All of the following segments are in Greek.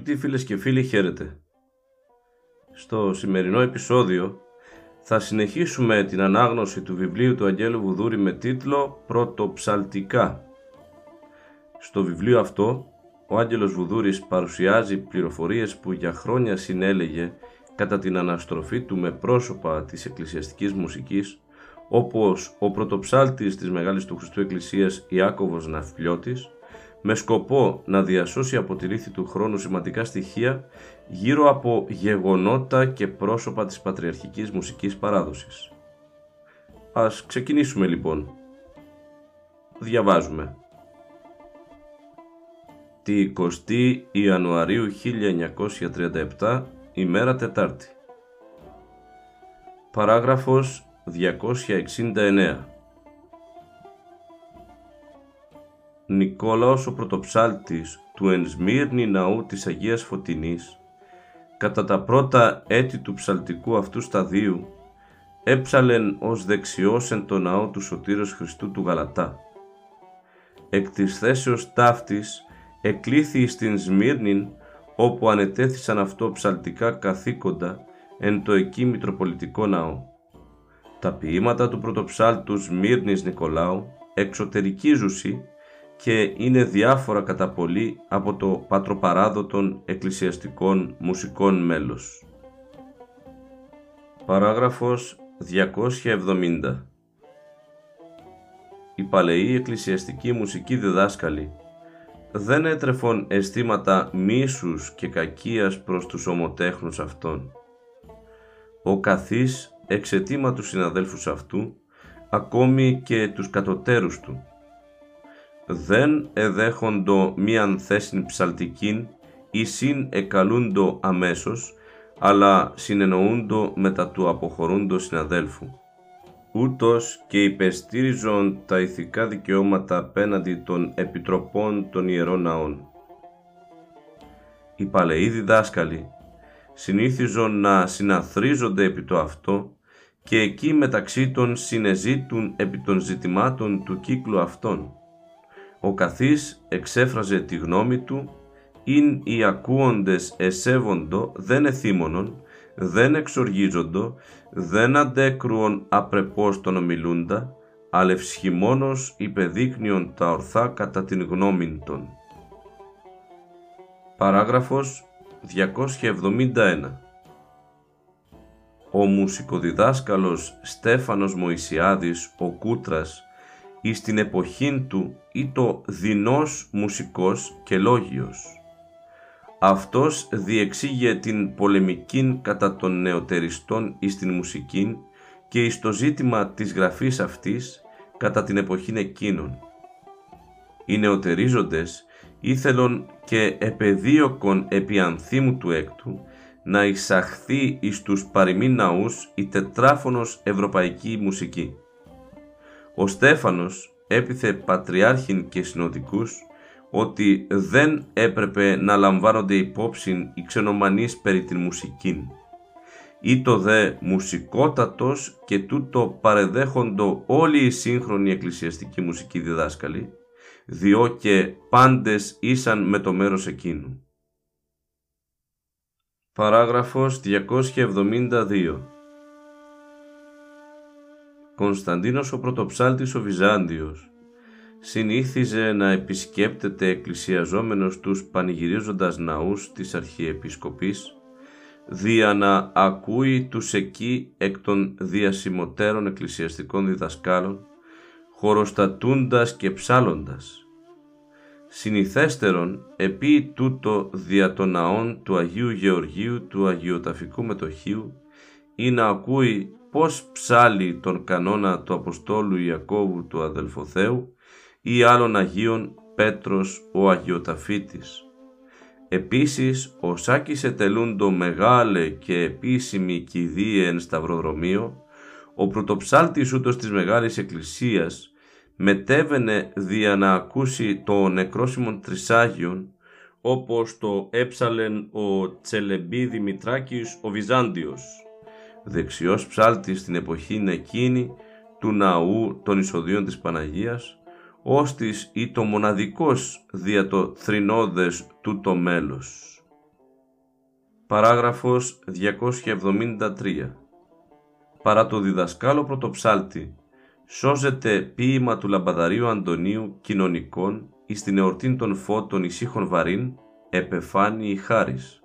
Αγαπητοί φίλες και φίλοι, χαίρετε. Στο σημερινό επεισόδιο θα συνεχίσουμε την ανάγνωση του βιβλίου του Αγγέλου Βουδούρη με τίτλο «Πρωτοψαλτικά». Στο βιβλίο αυτό, ο Άγγελος Βουδούρης παρουσιάζει πληροφορίες που για χρόνια συνέλεγε κατά την αναστροφή του με πρόσωπα της εκκλησιαστικής μουσικής, όπως ο πρωτοψάλτης της Μεγάλης του Χριστού Εκκλησίας Ιάκωβος Ναυπλιώτης, με σκοπό να διασώσει από τη ρήθη του χρόνου σημαντικά στοιχεία γύρω από γεγονότα και πρόσωπα της πατριαρχικής μουσικής παράδοσης. Ας ξεκινήσουμε λοιπόν. Διαβάζουμε. Τη 20η Ιανουαρίου 1937, ημέρα Τετάρτη. Παράγραφος 269 Νικόλαος ο πρωτοψάλτης του Ενσμύρνη ναού της Αγίας Φωτεινής, κατά τα πρώτα έτη του ψαλτικού αυτού σταδίου, έψαλεν ως δεξιός εν το ναό του Σωτήρος Χριστού του Γαλατά. Εκ της θέσεως ταύτης εκλήθη στην Σμύρνην, όπου ανετέθησαν αυτό ψαλτικά καθήκοντα εν το εκεί Μητροπολιτικό Ναό. Τα ποίηματα του πρωτοψάλτου Σμύρνης Νικολάου εξωτερικίζουσι και είναι διάφορα κατά πολύ από το πατροπαράδοτον εκκλησιαστικών μουσικών μέλος. Παράγραφος 270 Οι παλαιοί εκκλησιαστικοί μουσικοί διδάσκαλοι δεν έτρεφον αισθήματα μίσους και κακίας προς τους ομοτέχνους αυτών. Ο καθής εξαιτήμα του συναδέλφους αυτού, ακόμη και τους κατωτέρους του, δεν εδέχοντο μίαν θέσιν ψαλτικήν ή συν εκαλούντο αμέσως, αλλά συνεννοούντο μετά του αποχωρούντο συναδέλφου. Ούτως και υπεστήριζον τα ηθικά δικαιώματα απέναντι των επιτροπών των ιερών ναών. Οι παλαιοί διδάσκαλοι συνήθιζον να συναθρίζονται επί το αυτό και εκεί μεταξύ των συνεζήτουν επί των ζητημάτων του κύκλου αυτών ο καθής εξέφραζε τη γνώμη του, «Ειν οι ακούοντες εσέβοντο δεν εθίμονον, δεν εξοργίζοντο, δεν αντέκρουον απρεπώς τον ομιλούντα, αλλά ευσχημόνος υπεδείκνυον τα ορθά κατά την γνώμη των». Παράγραφος 271 Ο μουσικοδιδάσκαλος Στέφανος Μωυσιάδης, ο Κούτρας, εις την εποχήν του ή το δεινός μουσικός και λόγιος. Αυτός διεξήγε την πολεμικήν κατά των νεοτεριστών εις την μουσικήν και εις το ζήτημα της γραφής αυτής κατά την εποχήν εκείνων. Οι νεοτερίζοντες ήθελον και επεδίωκον επί ανθίμου του έκτου να εισαχθεί εις τους παροιμήν ναούς η τετράφωνος ευρωπαϊκή μουσική. Ο Στέφανος έπιθε πατριάρχην και συνοδικούς ότι δεν έπρεπε να λαμβάνονται υπόψη οι ξενομανείς περί την μουσικήν. Ή το δε μουσικότατος και τούτο παρεδέχοντο όλοι οι σύγχρονοι εκκλησιαστικοί μουσικοί διδάσκαλοι, διό και πάντες ήσαν με το μέρος εκείνου. Παράγραφος 272 Κωνσταντίνος ο πρωτοψάλτης ο Βυζάντιος συνήθιζε να επισκέπτεται εκκλησιαζόμενος τους πανηγυρίζοντας ναούς της Αρχιεπισκοπής, δια να ακούει τους εκεί εκ των διασημωτέρων εκκλησιαστικών διδασκάλων, χωροστατούντας και ψάλλοντας. Συνηθέστερον, επί τούτο δια των ναών του Αγίου Γεωργίου του Αγιοταφικού Μετοχίου, ή να ακούει πώς ψάλει τον κανόνα του Αποστόλου Ιακώβου του Αδελφοθέου ή άλλων Αγίων Πέτρος ο Αγιοταφίτης. Επίσης, ο Σάκης ετελούντο μεγάλε και επίσημη κηδείε εν σταυροδρομείο, ο πρωτοψάλτης ούτως της Μεγάλης Εκκλησίας μετέβαινε δια να ακούσει το νεκρόσιμον τρισάγιον, όπως το έψαλεν ο Τσελεμπή Δημητράκης ο Βυζάντιος, δεξιός ψάλτης στην εποχή εκείνη του ναού των εισοδείων της Παναγίας, ώστις ή το μοναδικός δια το θρηνόδες του το μέλος. Παράγραφος 273 Παρά το διδασκάλο πρωτοψάλτη, σώζεται ποίημα του λαμπαδαρίου Αντωνίου κοινωνικών εις την εορτήν των φώτων ησύχων βαρύν, επεφάνει η χάρις,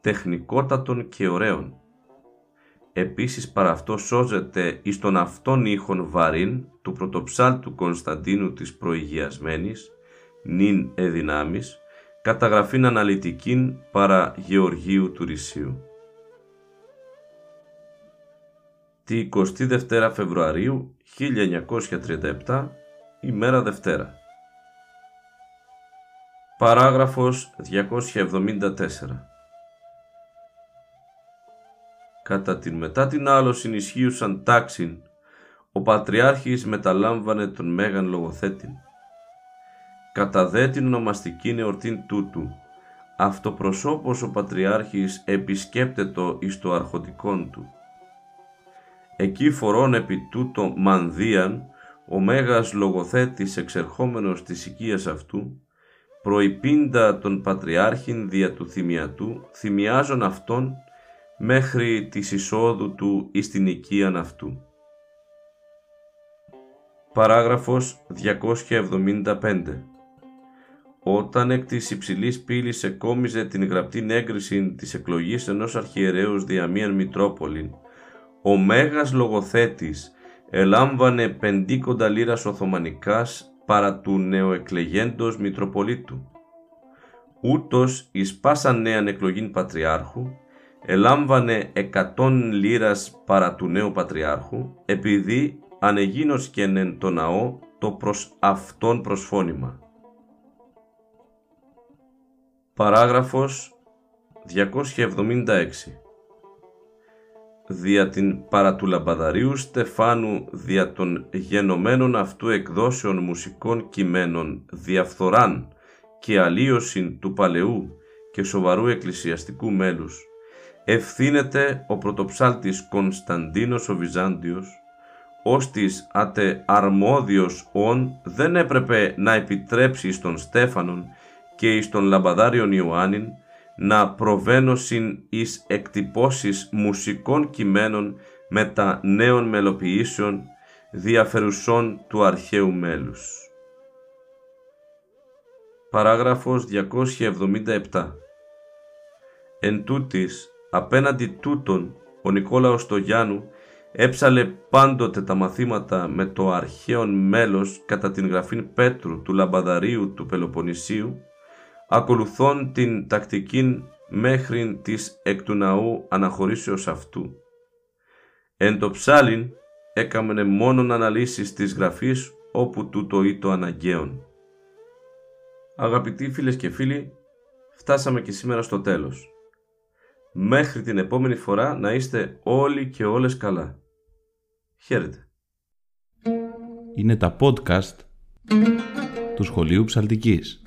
τεχνικότατων και ωραίων, Επίσης παρά αυτό σώζεται εις τον αυτόν ήχον βαρύν του πρωτοψάλτου Κωνσταντίνου της προηγιασμένης, νυν εδυνάμεις, καταγραφήν αναλυτικήν παρά Γεωργίου του Ρησίου. Τη 22 Φεβρουαρίου 1937, ημέρα Δευτέρα. Παράγραφος 274 κατά την μετά την άλλο συνισχύουσαν τάξην, ο Πατριάρχης μεταλάμβανε τον Μέγαν Λογοθέτην. Κατά δε την ονομαστική εορτήν τούτου, αυτοπροσώπως ο Πατριάρχης επισκέπτετο εις το αρχοντικόν του. Εκεί φορών επί τούτο μανδίαν, ο Μέγας Λογοθέτης εξερχόμενος της οικίας αυτού, προϋπίντα τον Πατριάρχην δια του θυμιατού, θυμιάζον αυτόν μέχρι της εισόδου του εις την οικίαν αυτού. Παράγραφος 275 Όταν εκ της υψηλής πύλης εκόμιζε την γραπτή έγκριση της εκλογής ενός αρχιερέους δια μίαν Μητρόπολην, ο Μέγας Λογοθέτης ελάμβανε πεντήκοντα λίρας Οθωμανικάς παρά του νεοεκλεγέντος Μητροπολίτου. Ούτως εις πάσαν νέαν εκλογήν Πατριάρχου, ελάμβανε εκατόν λίρας παρά του νέου Πατριάρχου, επειδή ανεγίνωσκενεν το ναό το προς αυτόν προσφώνημα. Παράγραφος 276 Δια την παρά του λαμπαδαρίου Στεφάνου δια των γενομένων αυτού εκδόσεων μουσικών κειμένων διαφθοράν και αλλίωσιν του παλαιού και σοβαρού εκκλησιαστικού μέλους ευθύνεται ο πρωτοψάλτης Κωνσταντίνος ο Βυζάντιος, όστις άτε αρμόδιος ων δεν έπρεπε να επιτρέψει στον Στέφανον και εις τον Λαμπαδάριον Ιωάννην να προβαίνωσιν εις εκτυπώσεις μουσικών κειμένων μετά νέων μελοποιήσεων διαφερουσών του αρχαίου μέλους. Παράγραφος 277 Εν τούτης, Απέναντι τούτον, ο Νικόλαος Στογιάννου έψαλε πάντοτε τα μαθήματα με το αρχαίον μέλος κατά την γραφήν Πέτρου του Λαμπαδαρίου του Πελοποννησίου, ακολουθών την τακτικήν μέχρι της εκ του ναού αναχωρήσεως αυτού. Εν το ψάλιν έκαμενε μόνον αναλύσεις της γραφής όπου τούτο ή το αναγκαίον. Αγαπητοί φίλες και φίλοι, φτάσαμε και σήμερα στο τέλος. Μέχρι την επόμενη φορά να είστε όλοι και όλες καλά. Χαίρετε. Είναι τα podcast του Σχολείου Ψαλτικής.